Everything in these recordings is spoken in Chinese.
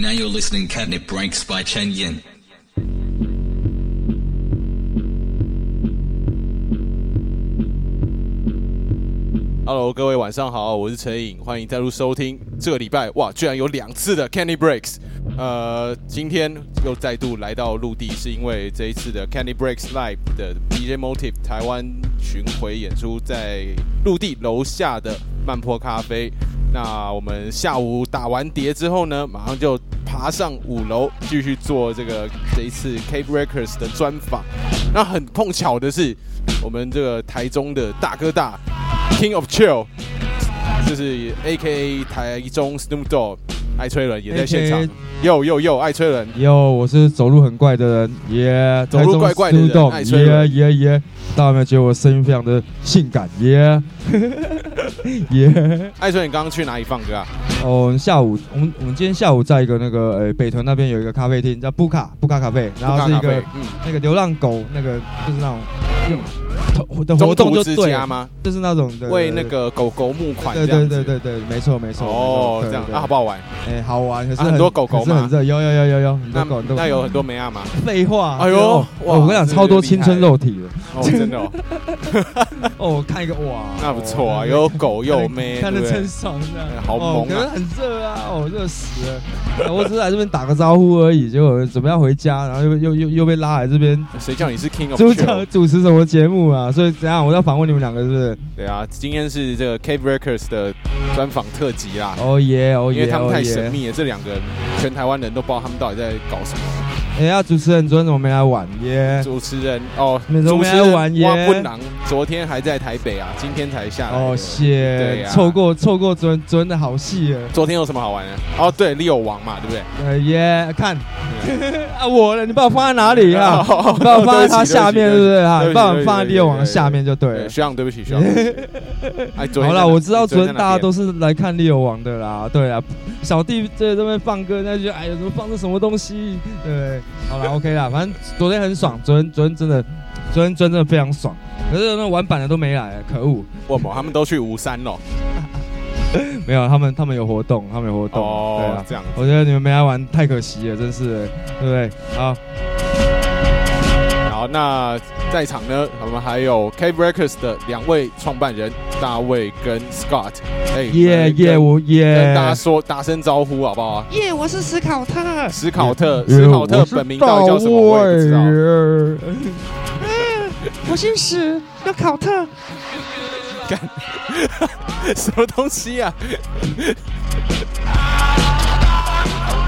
Now you're listening Catnip Breaks by Chen Yin. Hello，各位晚上好，我是陈颖，欢迎再度收听。这个礼拜哇，居然有两次的 Candy Breaks，呃，今天又再度来到陆地，是因为这一次的 Candy Breaks Live 的 DJ Motive 台湾巡回演出在陆地楼下的慢坡咖啡。那我们下午打完碟之后呢，马上就爬上五楼，继续做这个这一次 Cave Records 的专访。那很碰巧的是，我们这个台中的大哥大 King of Chill，就是 A K A 台中 Snoop Dogg 艾吹伦也在现场又又，艾崔伦，哟，我是走路很怪的人，耶、走路怪怪的耶耶耶！大家有没有觉得我声音非常的性感？耶 耶！艾崔伦，你刚刚去哪里放歌啊？哦，下午我们我们今天下午在一个那个呃北屯那边有一个咖啡厅叫布卡布卡咖啡，然后是一个嗯，那个流浪狗那个就是那种 活动之就对了，家吗？就是那种的为那个狗狗募款这对样。对对对对，没错没错。哦，这样啊，好不好玩？哎，好玩，可是啊很多狗狗吗很热，有有有有有很那多狗，很多那有很多梅亚吗？废话，哎呦我跟你讲，超多青春肉体的。哦，真的哦，哦，我看一个哇，那不错啊，哦有狗又妹，看得真爽这样哎，好萌啊哦可是很热啊，哦，热死了。我只是来这边打个招呼而已，结果准备要回家，然后又又又又被拉来这边谁叫你是 King of 主持什么节目啊？所以怎样？我要访问你们两个是不是？对啊，今天是这个 Cave Records 的专访特辑啦。哦耶，哦耶，因为他们太神。秘了，这两个人全台湾人都不知道他们到底在搞什么。哎呀，主持人昨天怎么没来玩耶？主持人哦，主持人来玩耶挖不囊，昨天还在台北啊，今天才下来。哦，对谢，啊错过错过昨天昨天的好戏了。昨天有什么好玩的？哦，对，Leo 王嘛，对不对？呃耶，看 啊我了，你把我放在哪里啊？哦你把我放在他下面，对不对啊？你把我放在对不起猎王下面就对了对，。学长，对不起，学长。对不起哎，昨天好了，我知道昨天大家都是是来看猎王的啦，对啊，小弟在这边放歌，那就哎呀，怎么放这什么东西？对？好了 o k 啦，反正昨天很爽，昨天昨天真的，昨天真的非常爽。可是那玩板的都没来，可恶！我们他们都去吴山了。没有，他们他们有活动，他们有活动，对啊，。哦这样子。我觉得你们没来玩太可惜了，真是的，对不对？好，好，那在场呢，我们还有 Cave Records 的两位创办人大卫跟 Scott。哎，耶耶，跟我耶，跟大家说打声招呼好不好？耶，我是史考特，史考特，耶史考特本名到底叫什么？我也不知道。道。我姓史，叫考特。干，什么东西啊？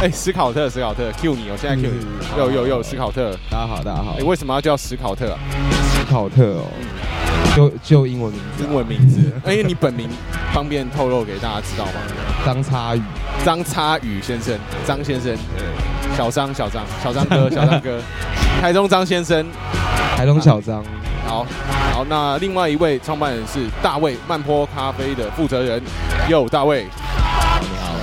哎，史考特，史考特，Q 你，我现在 Q 你。有有有，史考特。大家好，大家好哎，。为什么要叫史考特啊？史考特哦，就就英文名字啊，英文名字。哎，你本名方便透露给大家知道吗？张差宇。张差宇先生，张先生，小张，小张，小张哥，小张哥，台中张先生。台中小张，好，好，那另外一位创办人是大卫慢坡咖啡的负责人，哟，大卫。你好，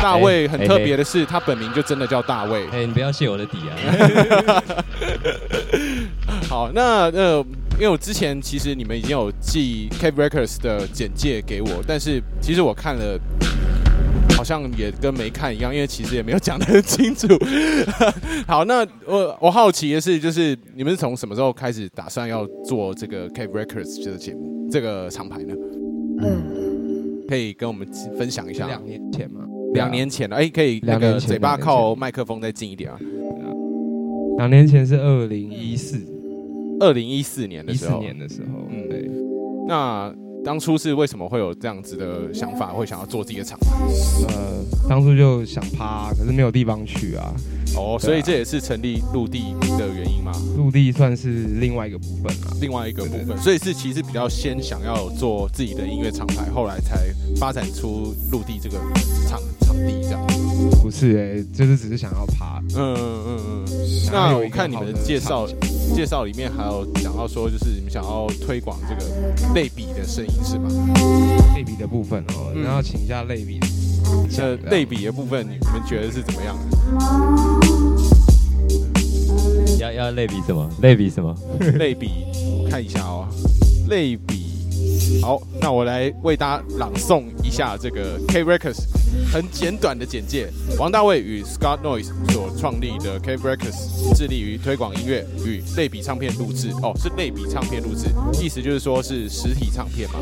大卫很特别的是，他本名就真的叫大卫。哎、你不要泄我的底啊！好，那呃，因为我之前其实你们已经有寄 Cave Records 的简介给我，但是其实我看了。好像也跟没看一样，因为其实也没有讲得很清楚。好，那我我好奇的是，就是你们是从什么时候开始打算要做这个 Cave Records 这个节目，这个厂牌呢？嗯可以跟我们分享一下。两年前吗，两年前了，哎，可以那两个嘴巴靠麦克风再近一点啊。两年前是二零一四二零一四年的一四时候，年的时候，嗯。对，那当初是为什么会有这样子的想法，会想要做自己的厂牌？呃，当初就想趴，可是没有地方去啊，哦，所以这也是成立陆地的原因吗？陆地算是另外一个部分啊。另外一个部对分，所以是其实比较先想要做自己的音乐厂牌，后来才发展出陆地这个场场地这样。不是哎、就是只是想要爬。嗯嗯嗯嗯。那我看你们的介绍介绍里面还有讲到说，就是你们想要推广这个类比的声音是吗？类比的部分哦，嗯然后请一下类比。这类比的部分，你们觉得是怎么样的？要要类比什么？类比什么？类比，我看一下哦，类比。好，那我来为大家朗诵一下这个 K Records 很简短的简介。王大卫与 Scott Noise 所创立的 K Records 致力于推广音乐与类比唱片录制。哦，是类比唱片录制，意思就是说是实体唱片嘛？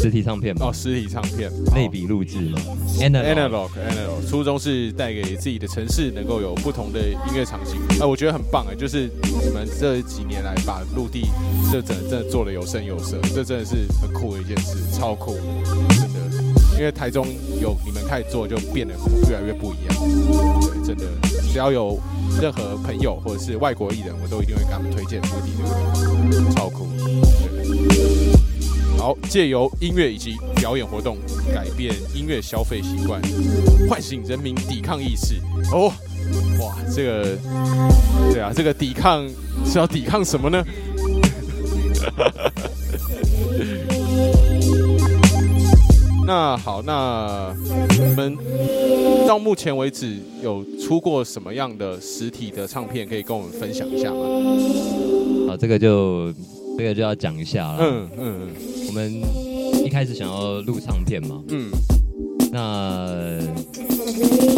实体唱片嘛哦，实体唱片类比录制嘛，analog，Analog Analog，初衷是带给自己的城市能够有不同的音乐场景。呃，我觉得很棒哎，就是你们这几年来把陆地这整真的做的有声有色，这真的是很酷的一件事，超酷，真的。因为台中有你们开始做，就变得越来越不一样。对，真的，只要有任何朋友或者是外国艺人，我都一定会给他们推荐陆地这个，超酷。对好，借由音乐以及表演活动，改变音乐消费习惯，唤醒人民抵抗意识。哦，哇，这个，对啊，这个抵抗是要抵抗什么呢？那好，那你们到目前为止有出过什么样的实体的唱片，可以跟我们分享一下吗？好，这个就这个就要讲一下了。嗯嗯。我们一开始想要录唱片嘛，嗯。那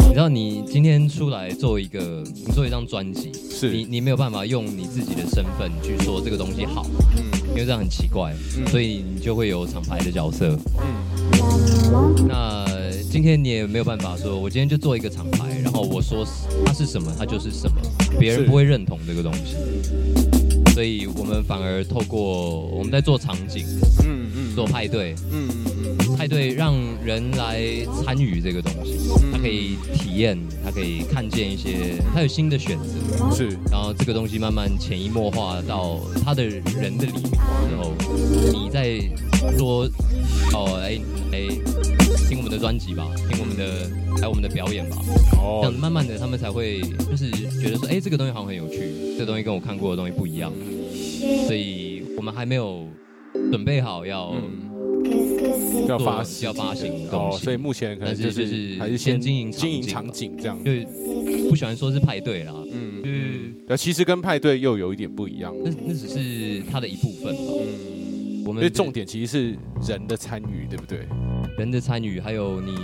你知道你今天出来做一个，你做一张专辑，是。你你没有办法用你自己的身份去说这个东西好，嗯。因为这样很奇怪，嗯。所以你就会有厂牌的角色。嗯那今天你也没有办法说，我今天就做一个厂牌，然后我说它是什么，它就是什么，别人不会认同这个东西。所以我们反而透过我们在做场景、嗯嗯。做派对，嗯嗯派对让人来参与这个东西，嗯。他可以体验，他可以看见一些，他有新的选择，嗯，是。然后这个东西慢慢潜移默化到他的人的里面之后，你再说哦，哎哎，听我们的专辑吧，听我们的来我们的表演吧，这哦样慢慢的他们才会就是觉得说，哎，这个东西好像很有趣，这个东西跟我看过的东西不一样，所以我们还没有准备好要嗯，要做发要发行哦，所以目前可能就是是还是先先经营经营场场景这样。对不喜欢说是派对啦，嗯就是嗯，呃，其实跟派对又有一点不一样。那那只是它的一部分吧。嗯，我们因为重点其实是人的参与，对不对？人的参与，还有你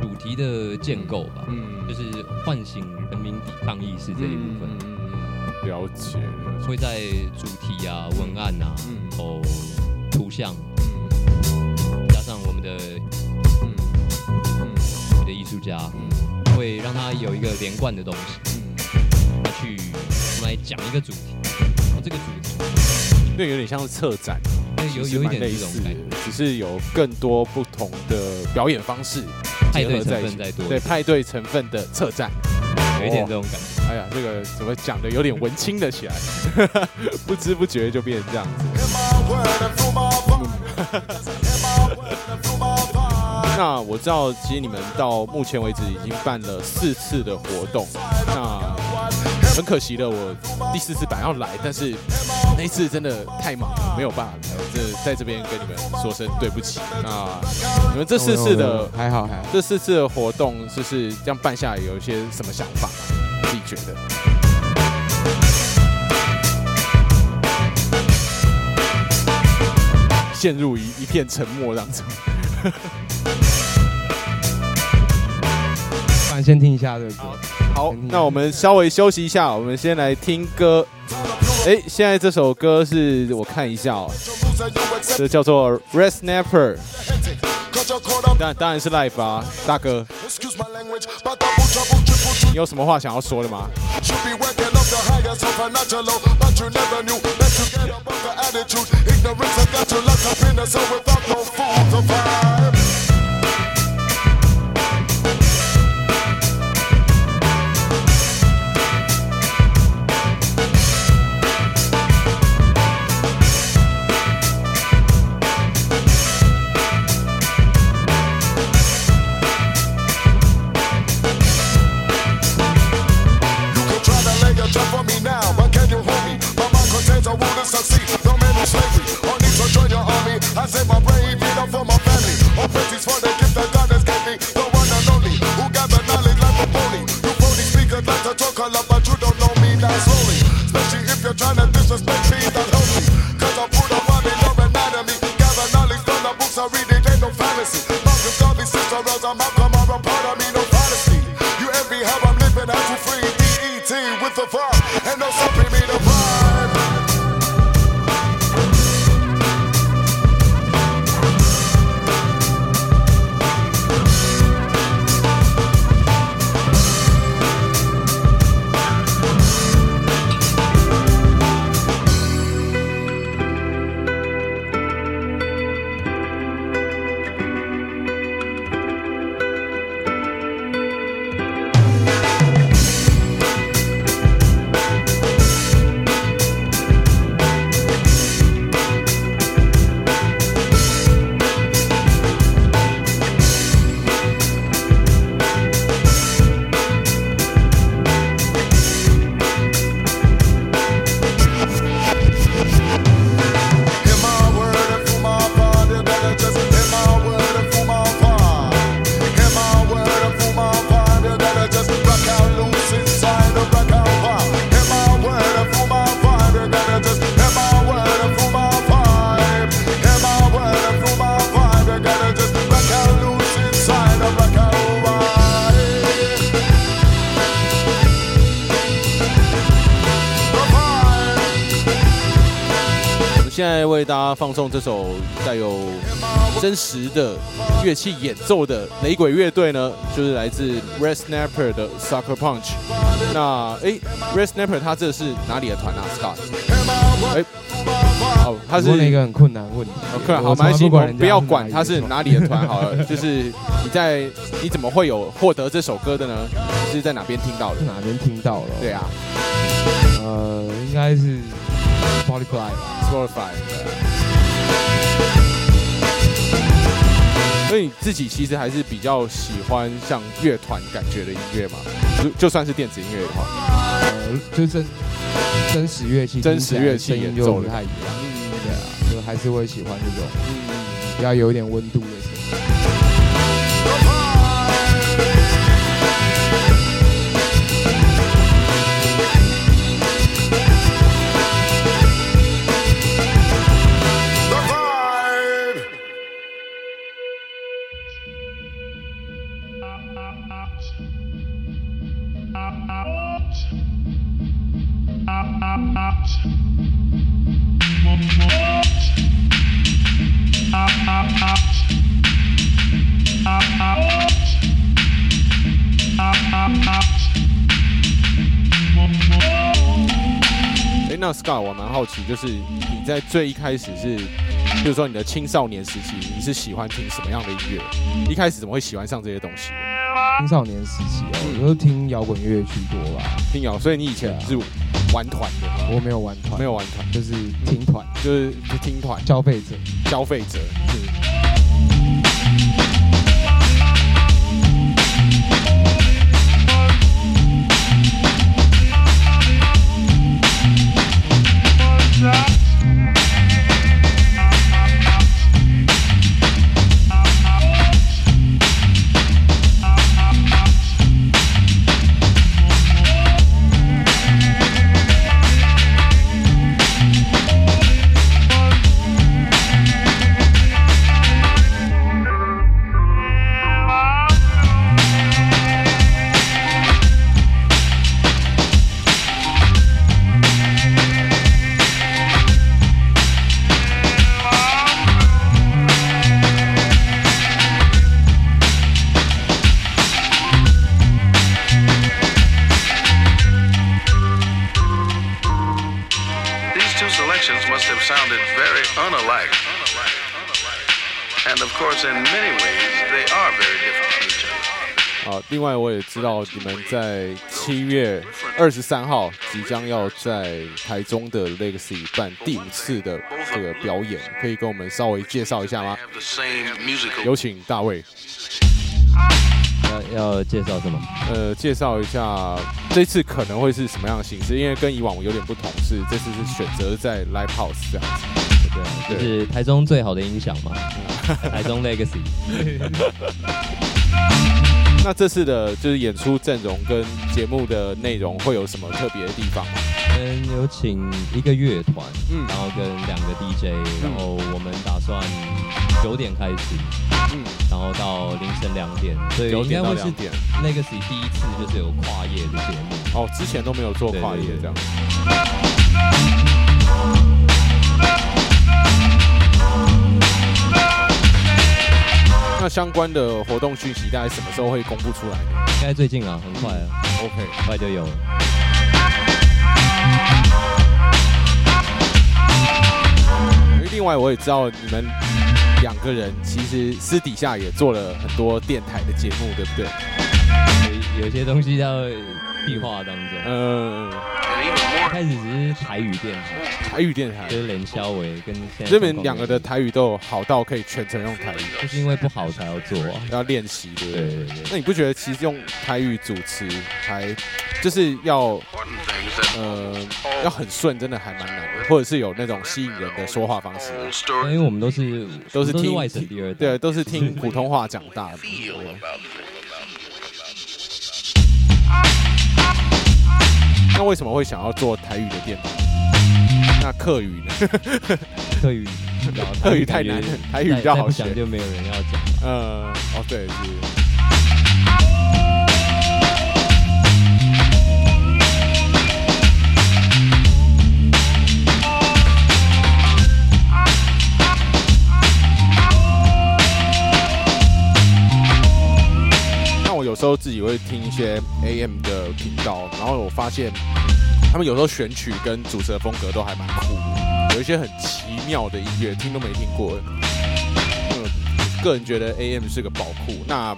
主题的建构吧，嗯就是唤醒人民抵抗意识这一部分，嗯了解了。会在主题啊、文案啊、嗯哦图像，的嗯嗯我们的艺术家，嗯会让他有一个连贯的东西，嗯，来去我们来讲一个主题，这个主题，那有点像是策展，对，有有一点类似这种感觉，只是有更多不同的表演方式派对结合在一起成分再多对，派对成分的策展。有一点这种感觉。哎呀，这个怎么讲的有点文青了起来，不知不觉就变成这样子。那我知道，其实你们到目前为止已经办了四次的活动，那很可惜的，我第四次本来要来，但是那一次真的太忙了，没有办法来。这在这边跟你们说声对不起。那你们这四次的还好还好，这四次的活动，就是这样办下来，有一些什么想法？自己觉得？陷入一一片沉默当中。然先听一下这个歌。好，那我们稍微休息一下，我们先来听歌。哎，现在这首歌是我看一下哦，这叫做《Red Snapper》，当当然是 live 啊，大哥，你有什么话想要说的吗？现在为大家放送这首带有真实的乐器演奏的雷鬼乐队呢，就是来自 Red Snapper 的 Sucker Punch。那诶 r e d Snapper 他这是哪里的团啊？Scott？哎，好，他是问了一个很困难的问题。OK，好，蛮系，不管人家不要管他是哪里的团好了，就是你在你怎么会有获得这首歌的呢？是在哪边听到的是？哪边听到了？对，啊呃，应该是，Spotify。所以你自己其实还是比较喜欢像乐团感觉的音乐嘛，就就算是电子音乐的话，呃，就是真实乐器，真实乐器演奏不太一样。嗯。对啊，就还是会喜欢这种嗯，比较有一点温度的 Eh, 哎，那我蛮好奇，就是你在最一开始是，比如说你的青少年时期，你是喜欢听什么样的音乐？一开始怎么会喜欢上这些东西？青少年时期哦，我都听摇滚乐居多吧。听摇，所以你以前是玩团的，我没有玩团，没有玩团，就是听团，就是听团消费者。消费者是。也知道你们在七月二十三号即将要在台中的 Legacy 办第五次的这个表演，可以跟我们稍微介绍一下吗有请大卫，要要介绍什么？呃，介绍一下这次可能会是什么样的形式，因为跟以往有点不同，是这次是选择在 Live House 这样子。对啊，就是台中最好的音响嘛，台中 Legacy。那这次的就是演出阵容跟节目的内容会有什么特别的地方吗？们有请一个乐团，嗯然后跟两个 DJ，然后我们打算九点开始，嗯，然后到凌晨两点，所以九点应该会是到两点。Legacy 第一次就是有跨夜的节目。哦，之前都没有做跨夜对对对这样。那相关的活动讯息大概什么时候会公布出来呢应该最近啊，很快啊，？OK，很快就有了。另外我也知道你们两个人其实私底下也做了很多电台的节目，对不对？有有些东西在计划当中。嗯，开始只是台语电台，台语电台就，是连肖伟跟现在这边两个的台语都有好到可以全程用台语，就是因为不好才要做啊。要练习，对不对？对对对。那你不觉得其实用台语主持还就是要呃要很顺，真的还蛮难的，或者是有那种吸引人的说话方式因为我们都是都是听外省第二，对，都是听普通话长大的。那为什么会想要做台语的电台？那客语呢？客语，客语太难了台语比较好讲就没有人要讲。呃，哦，对，是。有时候自己会听一些 AM 的频道，然后我发现他们有时候选曲跟主持的风格都还蛮酷的，有一些很奇妙的音乐，听都没听过。嗯，个人觉得 AM 是个宝库。那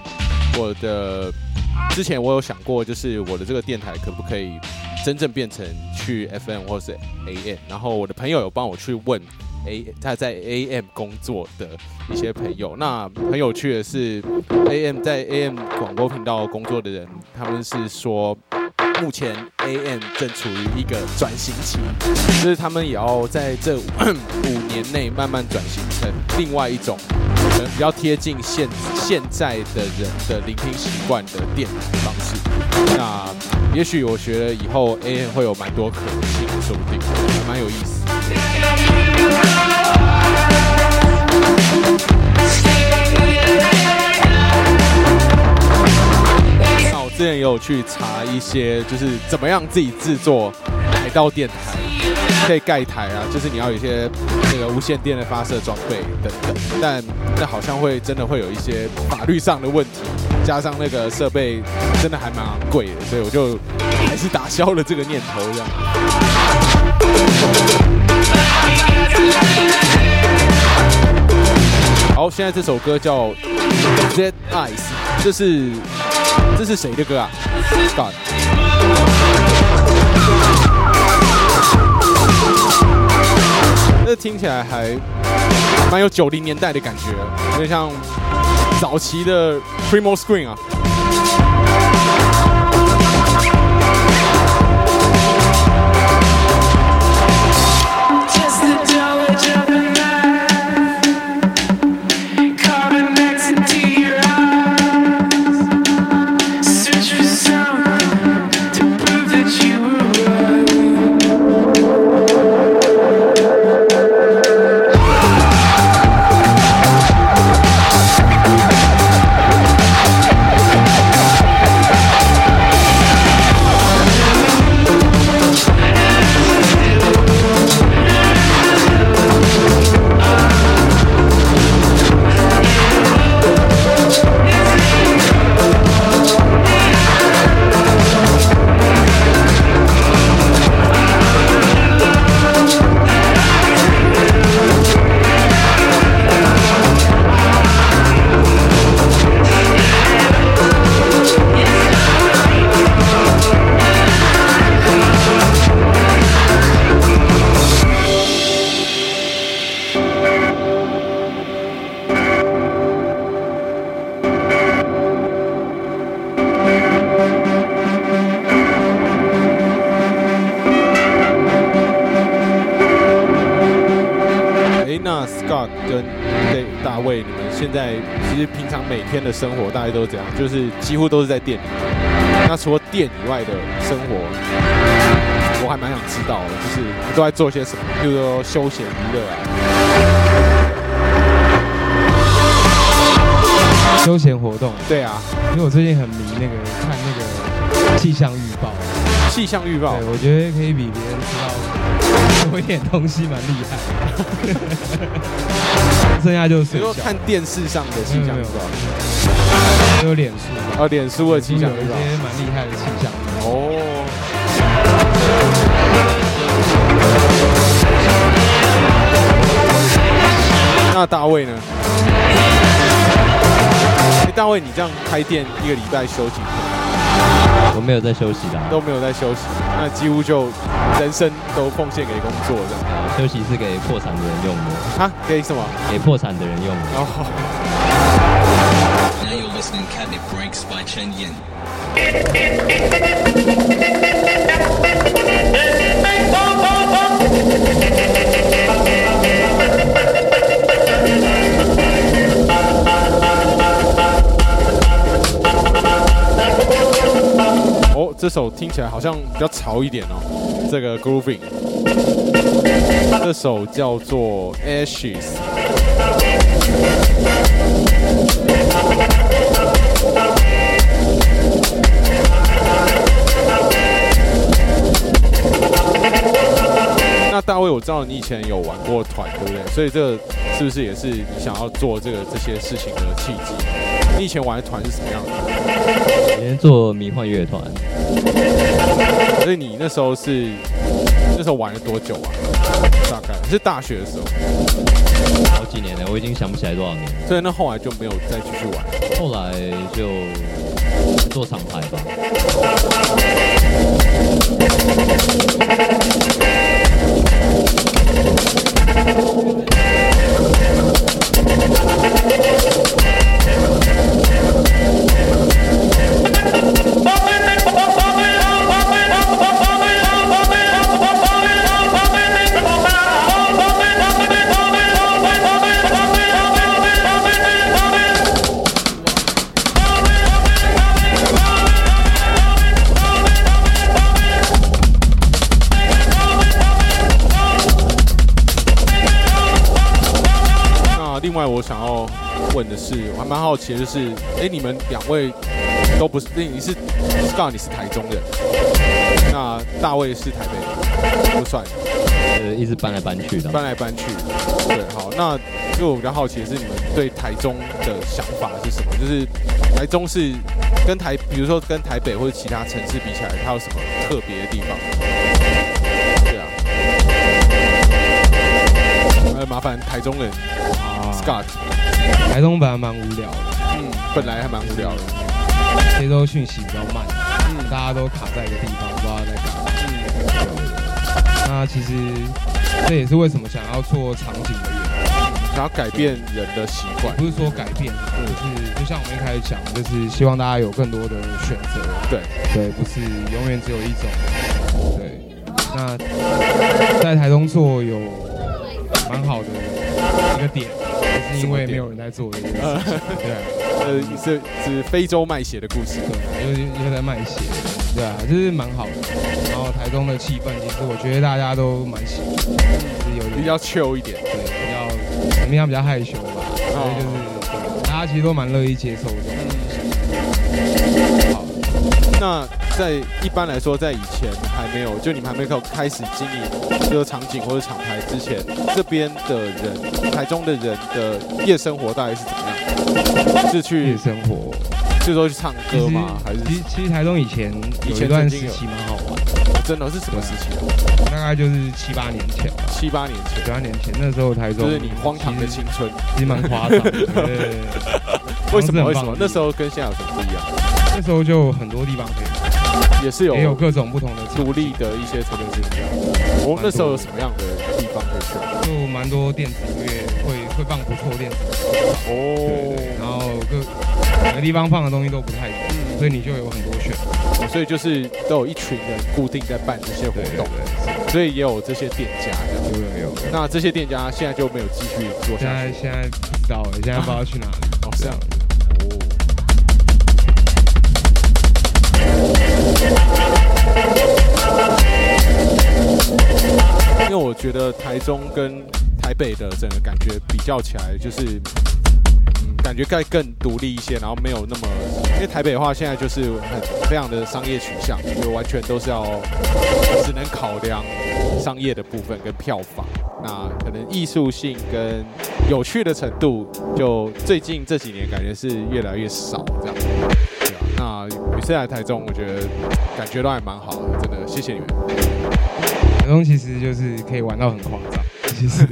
我的之前我有想过，就是我的这个电台可不可以真正变成去 FM 或是 AM？然后我的朋友有帮我去问 A 他在 AM 工作的一些朋友。那很有趣的是，AM 在 AM 广播频道工作的人，他们是说。目前 AM 正处于一个转型期，就是他们也要在这五年内慢慢转型成另外一种可能比较贴近现现在的人的聆听习惯的电台方式。那也许我觉得以后 AM 会有蛮多可能性，说不定还蛮有意思。那我之前也有去查一些，就是怎么样自己制作海盗电台，可以盖台啊，就是你要有一些那个无线电的发射装备等等，但那好像会真的会有一些法律上的问题，加上那个设备真的还蛮昂贵的，所以我就还是打消了这个念头这样。好，现在这首歌叫《Dead Eyes》，这是这是谁的歌啊？God。这听起来还蛮有九零年代的感觉，有点像早期的 Primo Screen 啊。生活大概都是这样，就是几乎都是在店里。那除了店以外的生活，我我还蛮想知道的，就是你都在做些什么，比如说休闲娱乐啊。休闲活动，对啊，因为我最近很迷那个看那个气象预报，气象预报对，我觉得可以比别人知道多一点东西，蛮厉害。剩下就是比如看电视上的气象预报，就有脸书吧，哦，脸书的气象有一些预报。蛮厉害的气象。哦。那大卫呢？哎，大卫，你这样开店一个礼拜休几天？我没有在休息的、啊，都没有在休息，那几乎就人生都奉献给工作这样。休息是给破产的人用的，啊，给什么？给破产的人用的。哦，Now you're listening Cabinet Breaks by Chen Yin. 哦，这首听起来好像比较潮一点哦。这个 grooving，这首叫做 Ashes。那大卫，我知道你以前有玩过团，对不对？所以这个是不是也是你想要做这个这些事情的契机？你以前玩的团是什么样的？以前做迷幻乐团，所以你那时候是那时候玩了多久啊？是大学的时候，好几年了，我已经想不起来多少年了。所以那后来就没有再继续玩。后来就做厂牌吧，问的是，我还蛮好奇的，就是哎，你们两位都不是，那你是告诉你是台中人，那大卫是台北人，不算，呃，一直搬来搬去的。搬来搬去。对，好，那就我比较好奇的是，你们对台中的想法是什么？就是台中是跟台，比如说跟台北或者其他城市比起来，它有什么特别的地方？对啊，呃，麻烦台中人啊 Scott，台东本来蛮无聊的，嗯，本来还蛮无聊的，接收讯息比较慢，嗯大家都卡在一个地方，不知道在干嘛。嗯，那其实这也是为什么想要做场景的原因。想要改变人的习惯，不是说改变，就是就像我们一开始讲，就是希望大家有更多的选择，对，对，不是永远只有一种，对。那在台东做有蛮好的一个点，就是因为没有人在做这件事情，对啊，呃，是是非洲卖血的故事，对，又又在卖血，对啊，就是蛮好的。然后台中的气氛，其实我觉得大家都蛮喜欢，就是有比较 Q 一点，对，比较平常比较害羞吧，所以就是对大家其实都蛮乐意接受这种东西。好，那在一般来说，在以前还没有，就你们还没有开始经营这个场景或者厂牌之前，这边的人，台中的人的夜生活大概是怎么样？是去夜，生活，是说去唱歌吗？还是其实其实台中以前以前有一段时曾经有期蛮好玩的，真的是什么时期啊？大概就是七八年前吧，七八年前，七八年前那时候台中就是你荒唐的青春。其实蛮夸张的，为什么？为什么？那时候跟现在有什么不一样？那时候就很多地方可以，也是有也有各种不同的场独立的一些城市这样。我们那时候有什么样的地方可以去？就蛮多电子音乐会会放不错电子音乐，对对，然哦，后各每个地方放的东西都不太一样，嗯所以你就有很多选择。所以就是都有一群人固定在办这些活动，对，所以也有这些店家。有有有。那这些店家现在就没有继续做下去。在现在不知道了，现在不知道去哪里。哦，这样我觉得台中跟台北的整个感觉比较起来，就是嗯，感觉该更独立一些，然后没有那么，因为台北的话现在就是很非常的商业取向，就完全都是要只能考量商业的部分跟票房，那可能艺术性跟有趣的程度，就最近这几年感觉是越来越少这样。那每次来台中，我觉得感觉都还蛮好的，真的谢谢你们。台中其实就是可以玩到很夸张，其实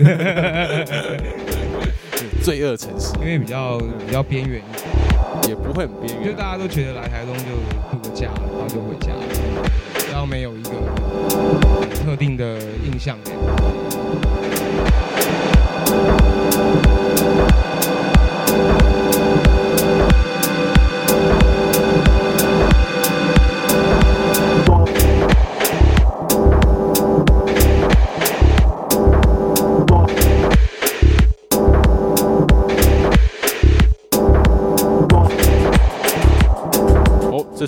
罪恶城市。因为比较比较边缘一点，也不会很边缘，就大家都觉得来台中就度个假，然后就回家，然后没有一个很特定的印象给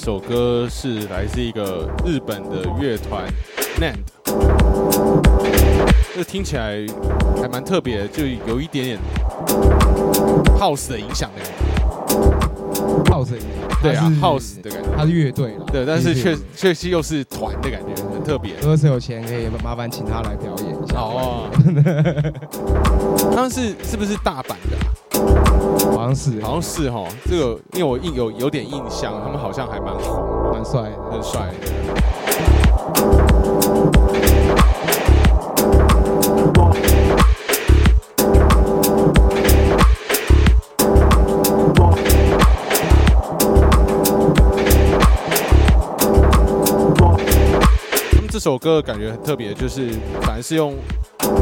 首歌是来自一个日本的乐团 Nand，这听起来还蛮特别的，就有一点点 House 的影响的感觉。House 的影响对啊，House 的感觉。它是乐队了，对，但是确确实又是团的感觉，很特别。如果是有钱，可以麻烦请他来表演一下。好啊，他们是是不是大阪的、啊？好像是，好像是哈，这个因为我印有有点印象，他们好像还蛮红，蛮帅。很帅的。他们这首歌感觉很特别，就是反而是用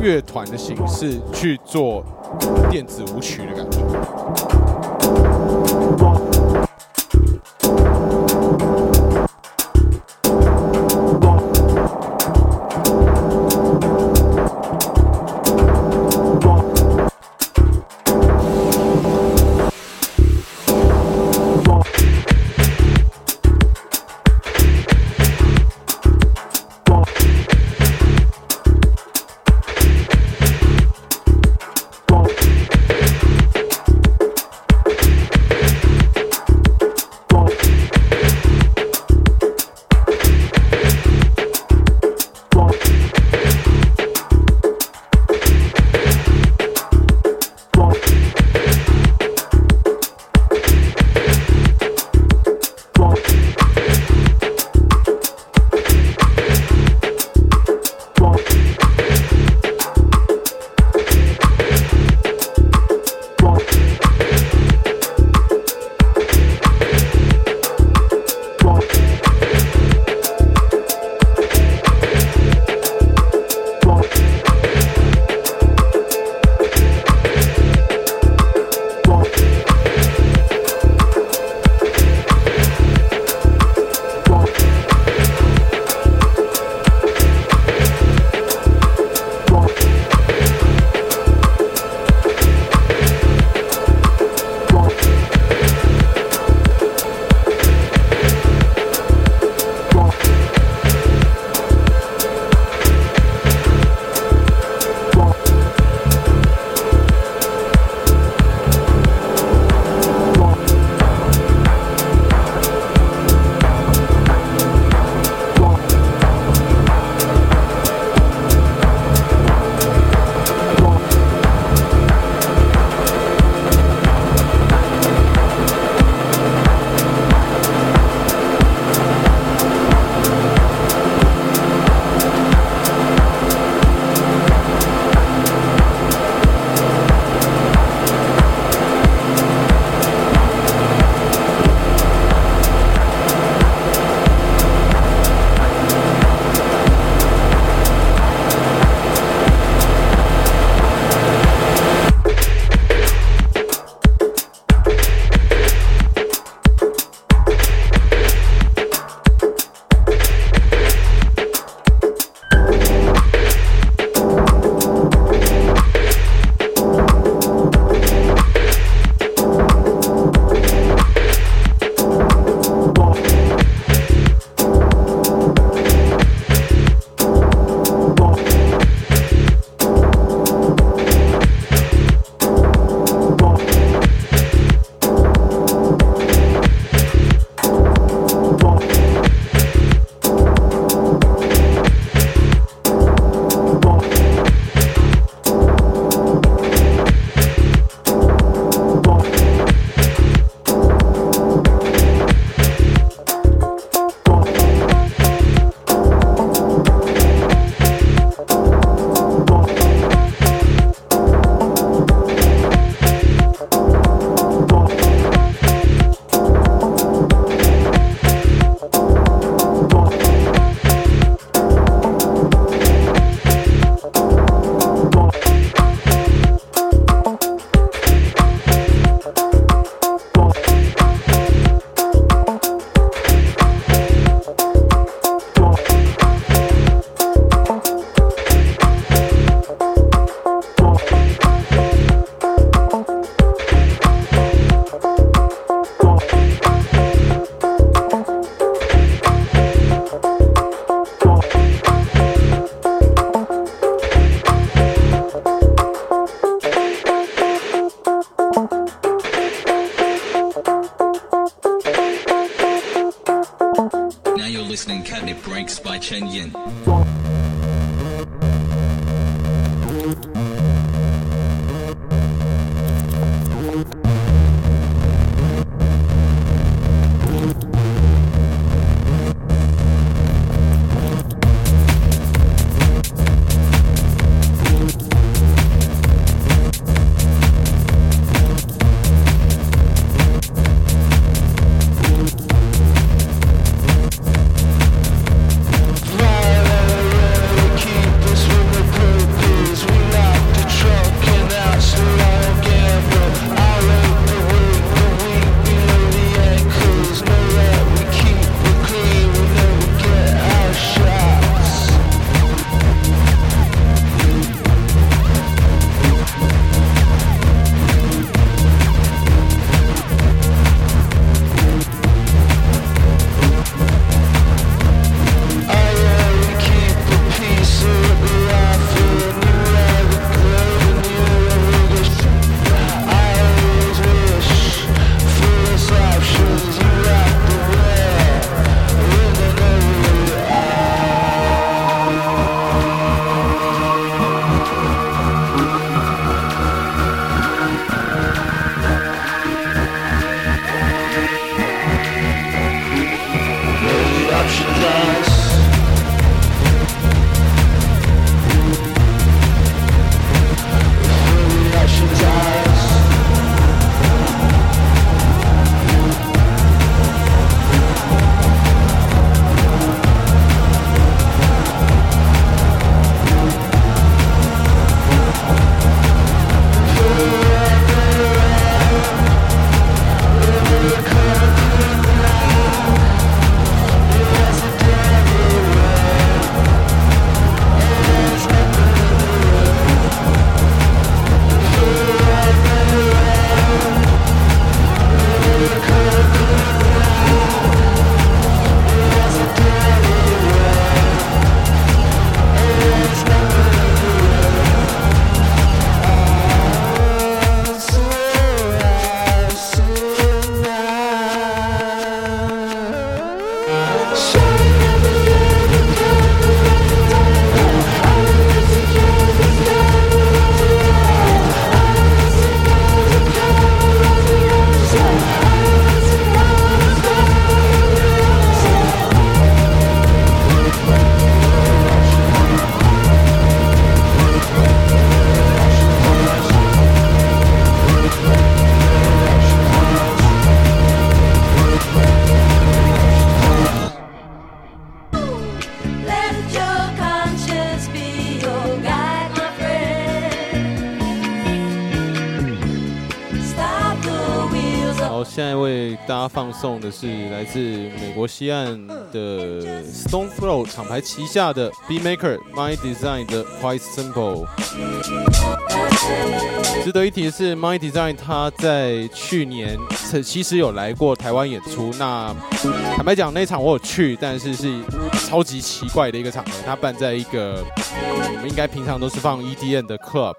乐团的形式去做电子舞曲的感觉。Thank you. 送的是来自美国西岸的 Stone Throw 厂牌旗下的 B Maker My Design 的 Quite Simple。值得一提的是，My Design 他在去年其实有来过台湾演出。那坦白讲，那场我有去，但是是超级奇怪的一个场合，他办在一个我们应该平常都是放 EDM 的 club。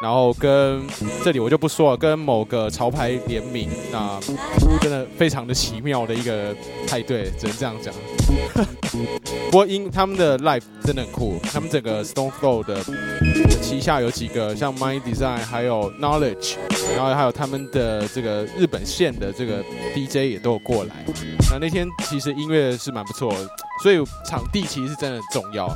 然后跟这里我就不说了，跟某个潮牌联名，那真的非常的奇妙的一个派对，只能这样讲。不过因他们的 live 真的很酷，他们整个 Stone Flow 的旗下有几个像 My Design，还有 Knowledge，然后还有他们的这个日本线的这个 DJ 也都有过来。那那天其实音乐是蛮不错，所以场地其实是真的很重要。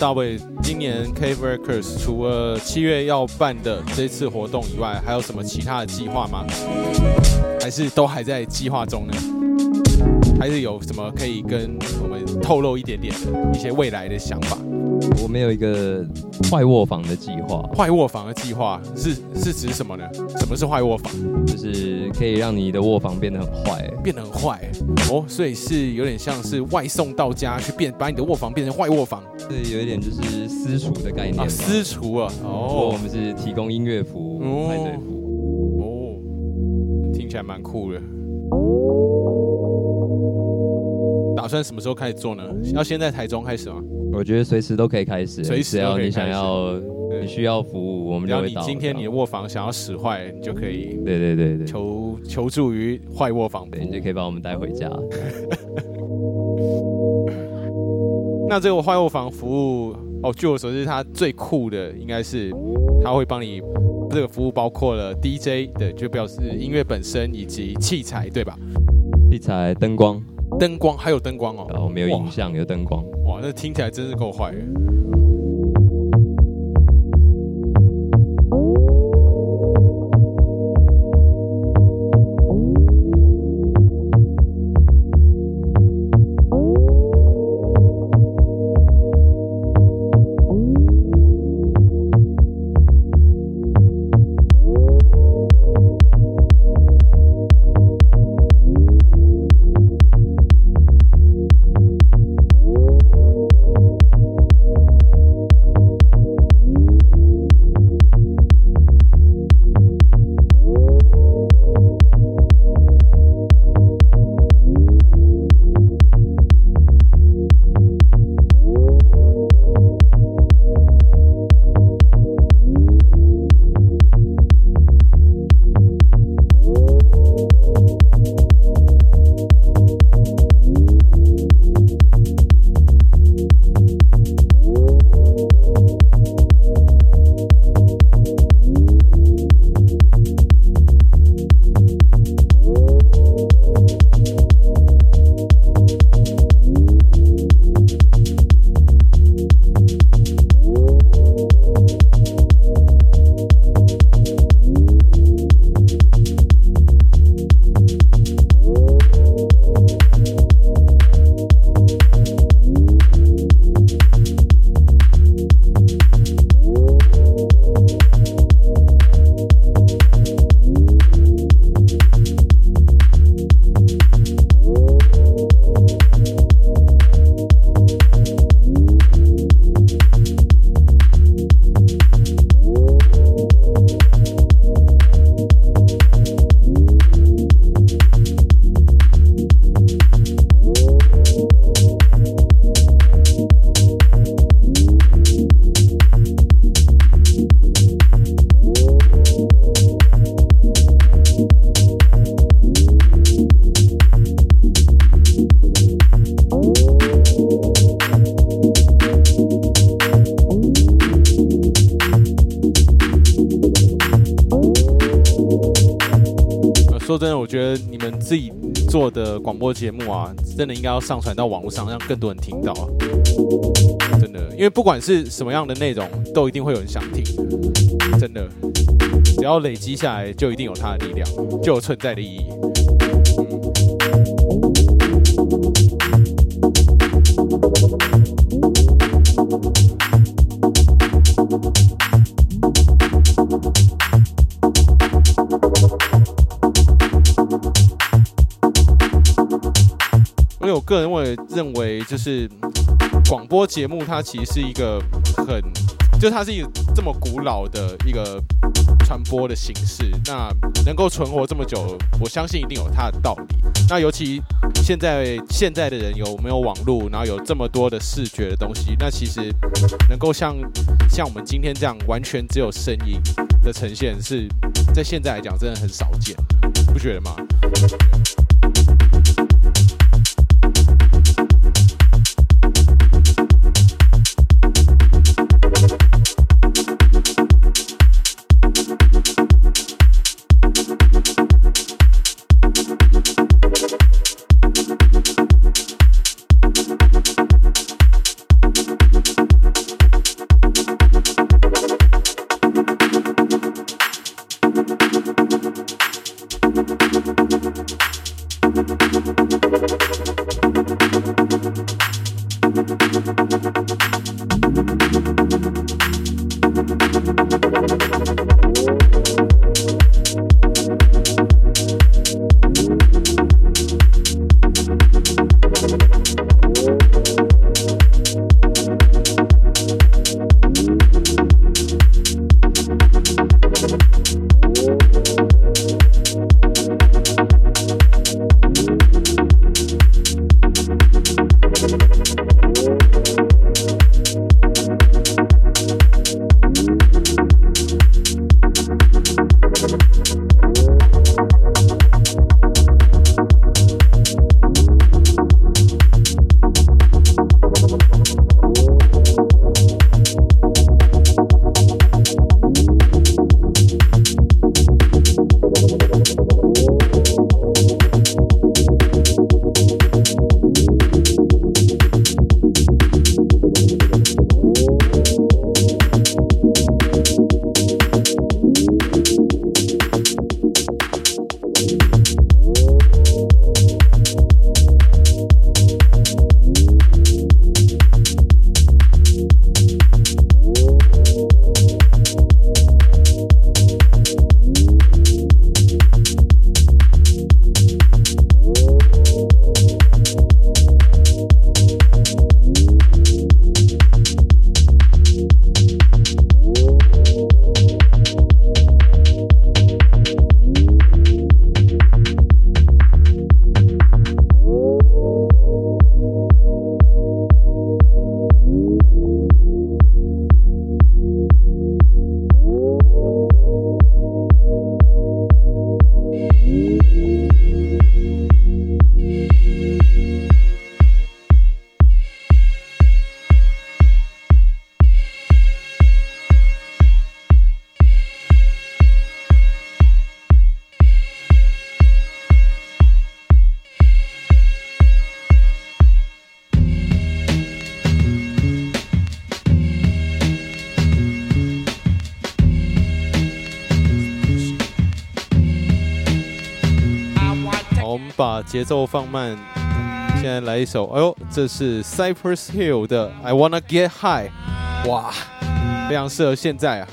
大卫，今年 Cave Records 除了七月要办的这次活动以外，还有什么其他的计划吗？还是都还在计划中呢？还是有什么可以跟我们透露一点点的一些未来的想法？我们有一个坏卧房的计划，坏卧房的计划是是指什么呢？什么是坏卧房？就是可以让你的卧房变得很坏。变得很坏哦，所以是有点像是外送到家去变，把你的卧房变成坏卧房对，有一点就是私厨的概念啊，私厨啊，哦我哦们是提供音乐服派对服务。哦，听起来蛮酷的。打算什么时候开始做呢？要先在台中开始吗？我觉得随时都可以开始，随时只要你想要，你需要服务，我们只要你就会到。今天你的卧房想要使坏，你就可以对对对对，求求助于坏卧房对，你就可以把我们带回家。那这个坏卧房服务哦，据我所知，它最酷的应该是它会帮你这个服务包括了 DJ 的，就表示音乐本身以及器材，对吧？器材、灯光，灯光还有灯光哦，然后我没有影像，有灯光。哇，那听起来真是够坏的。节目啊，真的应该要上传到网络上，让更多人听到啊！真的，因为不管是什么样的内容，都一定会有人想听。真的，只要累积下来，就一定有它的力量，就有存在的意义。个人认为，认为就是广播节目，它其实是一个很，就它是一个这么古老的一个传播的形式。那能够存活这么久，我相信一定有它的道理。那尤其现在现在的人有没有网络，然后有这么多的视觉的东西，那其实能够像像我们今天这样完全只有声音的呈现，是在现在来讲真的很少见，不觉得吗？把节奏放慢，现在来一首，哎呦，这是 Cypress Hill 的 I Wanna Get High，哇，非常适合现在啊。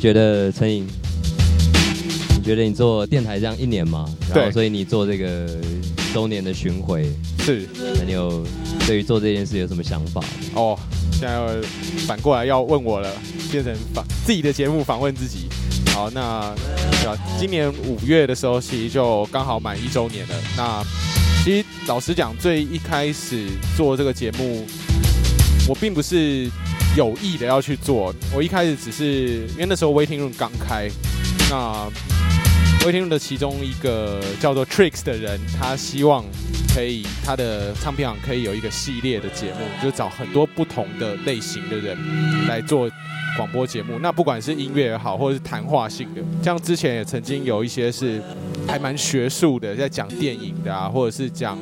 觉得陈颖？你觉得你做电台这样一年嘛？然后对所以你做这个周年的巡回，是那你有对于做这件事有什么想法？哦，现在要反过来要问我了，变成访自己的节目访问自己。好，那？今年五月的时候，其实就刚好满一周年了。那其实老实讲，最一开始做这个节目，我并不是有意的要去做，我一开始只是因为那时候 Waiting Room 刚开，那 Waiting Room 的其中一个叫做 Tricks 的人，他希望可以他的唱片行可以有一个系列的节目，就找很多不同的类型的人来做广播节目。那不管是音乐也好，或者是谈话性的，像之前也曾经有一些是还蛮学术的，在讲电影的啊，或者是讲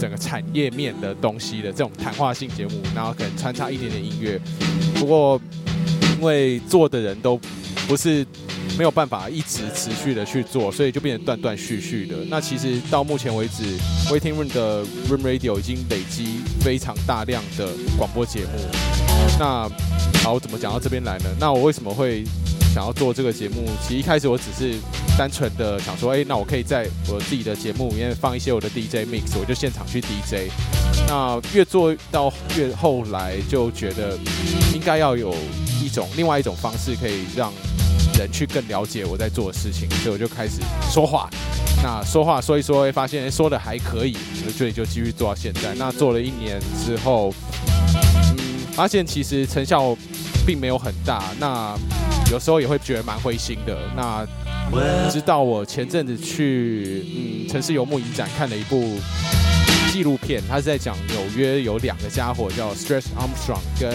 整个产业面的东西的这种谈话性节目，然后可能穿插一点点音乐。不过因为做的人都不是没有办法一直持续的去做，所以就变成断断续续的。那其实到目前为止，Waiting Room 的 Room Radio 已经累积非常大量的广播节目。那好，我怎么讲到这边来呢？那我为什么会想要做这个节目？其实一开始我只是单纯的想说，哎、那我可以在我自己的节目里面放一些我的 DJ mix，我就现场去 DJ。那越做到越后来，就觉得应该要有一种另外一种方式，可以让人去更了解我在做的事情，所以我就开始说话。那说话说一说，会发现说的还可以，所以就继续做到现在。那做了一年之后，嗯，发现其实成效并没有很大。那有时候也会觉得蛮灰心的。那直到我前阵子去嗯城市游牧影展看了一部纪录片，他是在讲纽约有两个家伙叫 Stretch Armstrong 跟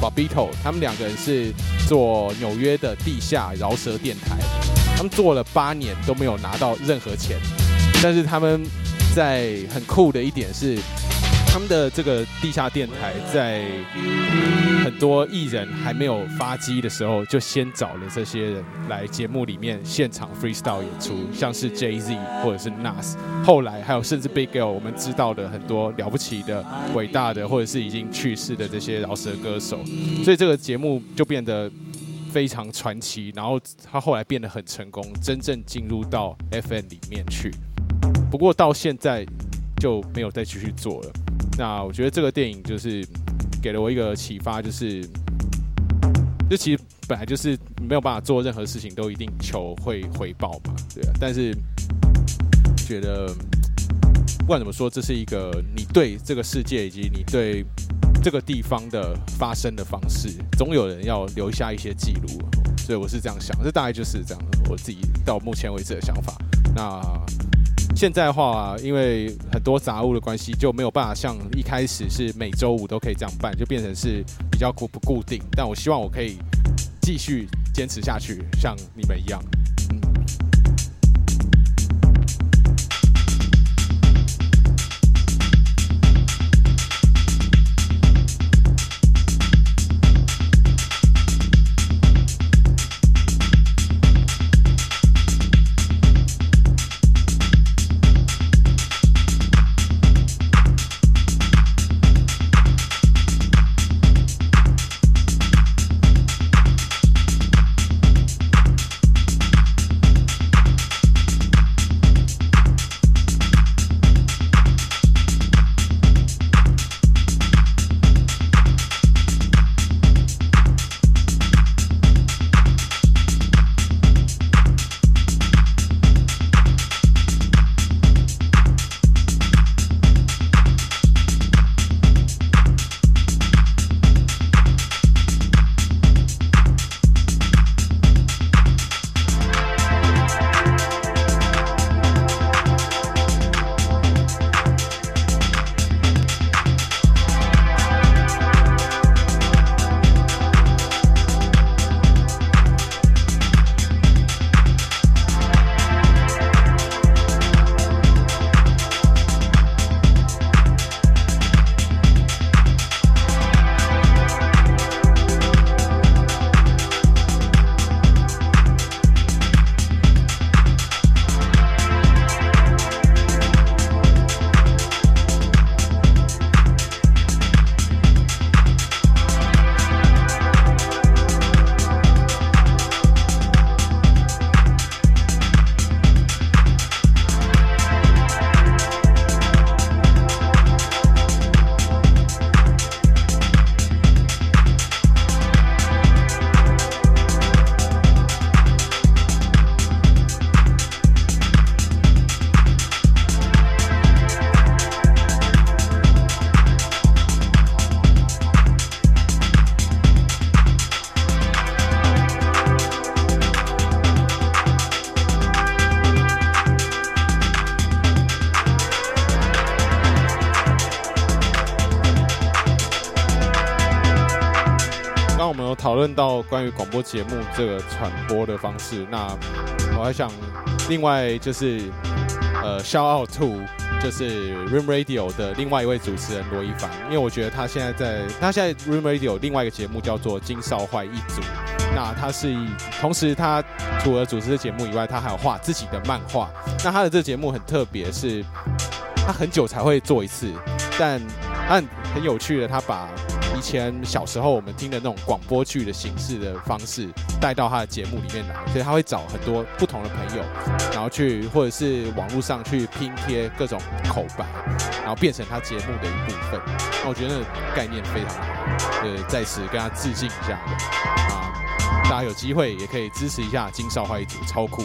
Bobbito，他们两个人是做纽约的地下饶舌电台，他们做了八年都没有拿到任何钱，但是他们在很酷的一点是，他们的这个地下电台在很多艺人还没有发迹的时候，就先找了这些人来节目里面现场 freestyle 演出，像是 Jay Z 或者是 Nas，后来还有甚至 Big L，我们知道的很多了不起的、伟大的，或者是已经去世的这些饶舌歌手，所以这个节目就变得非常传奇，然后他后来变得很成功，真正进入到 FN 里面去。不过到现在就没有再继续做了。那我觉得这个电影就是给了我一个启发，就是就其实本来就是没有办法做任何事情都一定求会回报嘛，对啊。但是觉得不管怎么说，这是一个你对这个世界以及你对这个地方的发生的方式，总有人要留下一些记录，所以我是这样想，这大概就是这样我自己到目前为止的想法。那现在的话，因为很多杂物的关系，就没有办法像一开始是每周五都可以这样办，就变成是比较固不固定。但我希望我可以继续坚持下去，像你们一样。讨论到关于广播节目这个传播的方式，那我还想另外就是呃，shout out to 就是 Room Radio 的另外一位主持人罗一凡，因为我觉得他现在在他现在 Room Radio 另外一个节目叫做金少坏一组，那他是同时他除了主持的节目以外，他还有画自己的漫画。那他的这个节目很特别，是他很久才会做一次，但很很有趣的，他把以前小时候我们听的那种广播剧的形式的方式带到他的节目里面来，所以他会找很多不同的朋友，然后去或者是网络上去拼贴各种口白，然后变成他节目的一部分。那我觉得那个概念非常好，呃，在此跟他致敬一下啊！大家有机会也可以支持一下金少坏一组，超酷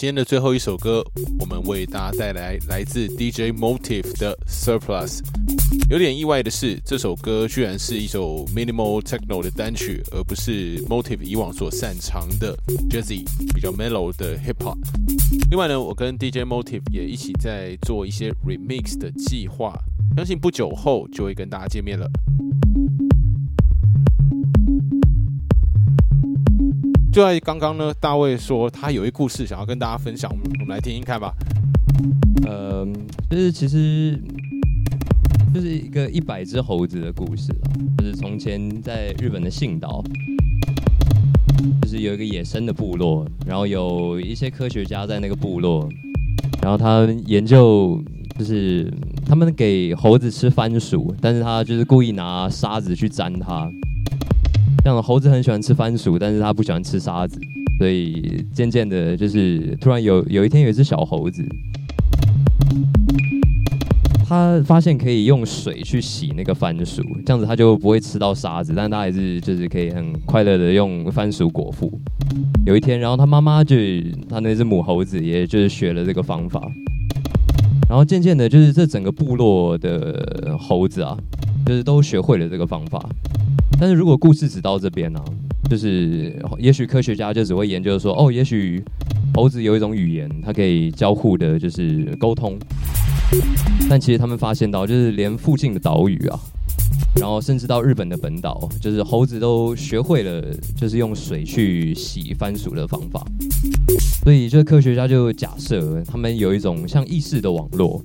今天的最后一首歌，我们为大家带来来自 DJ Motive 的 Surplus。有点意外的是，这首歌居然是一首 minimal techno 的单曲，而不是 Motive 以往所擅长的 jazzy 比较 mellow 的 hip hop。另外呢，我跟 DJ Motive 也一起在做一些 remix 的计划，相信不久后就会跟大家见面了。就在刚刚呢，大卫说他有一故事想要跟大家分享，我们我们来听听看吧。呃，就是其实就是一个一百只猴子的故事。就是从前在日本的信岛，就是有一个野生的部落，然后有一些科学家在那个部落，然后他研究，就是他们给猴子吃番薯，但是他就是故意拿沙子去沾它。这样猴子很喜欢吃番薯，但是它不喜欢吃沙子，所以渐渐的，就是突然有有一天有一只小猴子，他发现可以用水去洗那个番薯，这样子他就不会吃到沙子，但是他还是就是可以很快乐的用番薯果腹。有一天，然后他妈妈就他那只母猴子，也就是学了这个方法，然后渐渐的，就是这整个部落的猴子啊，就是都学会了这个方法。但是如果故事只到这边呢、就是也许科学家就只会研究说，哦，也许猴子有一种语言，它可以交互的，就是沟通。但其实他们发现到，就是连附近的岛屿啊，然后甚至到日本的本岛，就是猴子都学会了，就是用水去洗番薯的方法。所以，这科学家就假设他们有一种像意识的网络。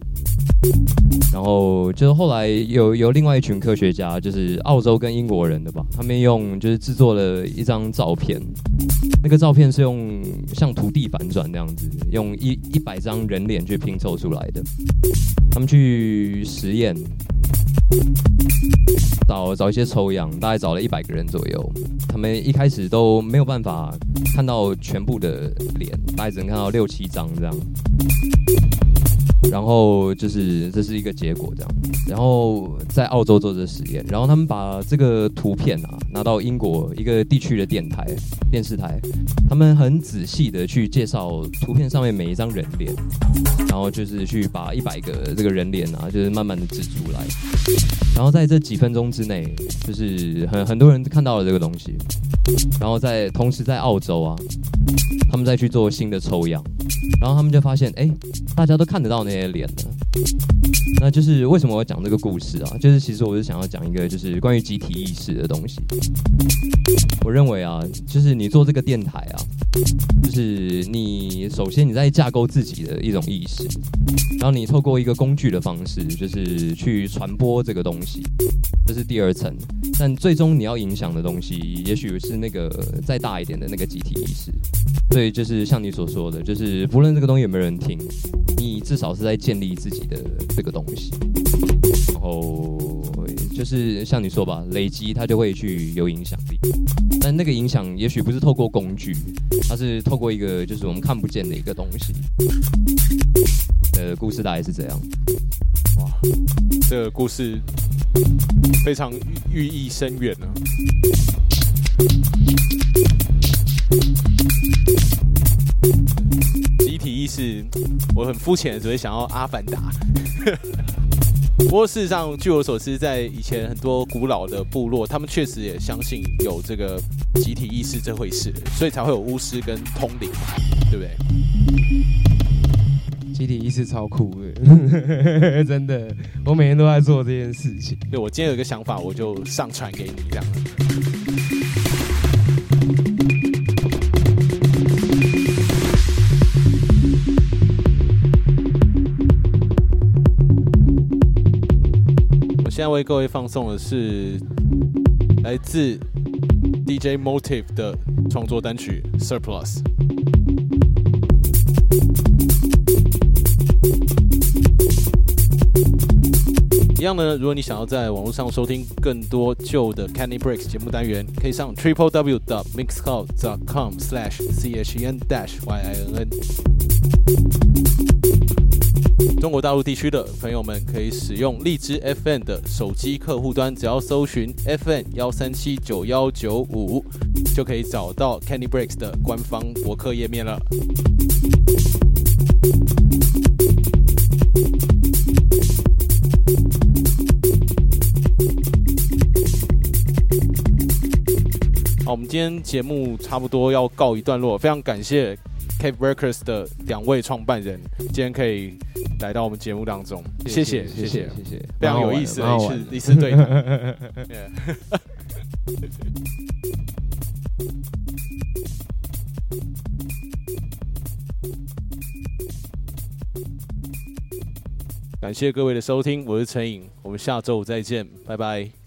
然后就是后来有有另外一群科学家，就是澳洲跟英国人的吧，他们用就是制作了一张照片，那个照片是用像土地反转那样子，用一一百张人脸去拼凑出来的。他们去实验，找找一些抽样，大概找了一百个人左右。他们一开始都没有办法看到全部的脸，大概只能看到六七张这样。然后就是这是一个结果这样，然后在澳洲做这实验，然后他们把这个图片啊拿到英国一个地区的电台电视台，他们很仔细的去介绍图片上面每一张人脸，然后就是去把一百个这个人脸啊，就是慢慢的指出来，然后在这几分钟之内，就是很很多人看到了这个东西，然后在同时在澳洲啊，他们再去做新的抽样，然后他们就发现，哎，大家都看得到那些脸了。那就是为什么我讲这个故事啊？就是其实我是想要讲一个就是关于集体意识的东西。我认为啊，就是你做这个电台啊，就是你首先你在架构自己的一种意识，然后你透过一个工具的方式，就是去传播这个东西，这是第二层。但最终你要影响的东西，也许是那个再大一点的那个集体意识。所以就是像你所说的，就是不论这个东西有没有人听，你至少是在建立自己的这个东西。然后就是像你说吧，累积它就会去有影响力。但那个影响也许不是透过工具，它是透过一个就是我们看不见的一个东西。呃，故事大概是这样。哇，这个故事非常寓寓意深远啊！意识，我很肤浅的只会想要阿凡达。不过事实上，据我所知，在以前很多古老的部落，他们确实也相信有这个集体意识这回事，所以才会有巫师跟通灵，对不对？集体意识超酷的，真的，我每天都在做这件事情。对我今天有一个想法，我就上传给你这样。为各位放送的是来自 DJ Motive 的创作单曲《Surplus》。一样呢，如果你想要在网络上收听更多旧的 Candy Breaks 節目单元，可以上 triple w dot mixcloud dot com slash c h e n dash y i n n。中国大陆地区的朋友们可以使用荔枝 FN 的手机客户端，只要搜寻 FN 幺三七九幺九五，就可以找到 Candy Breaks 的官方博客页面了。好，我们今天节目差不多要告一段落，非常感谢 Cave Breakers 的两位创办人，今天可以来到我们节目当中，谢谢谢谢，谢谢，非常有意思的一次一次对谈。感谢各位的收听，我是陈颖，我们下周再见，拜拜。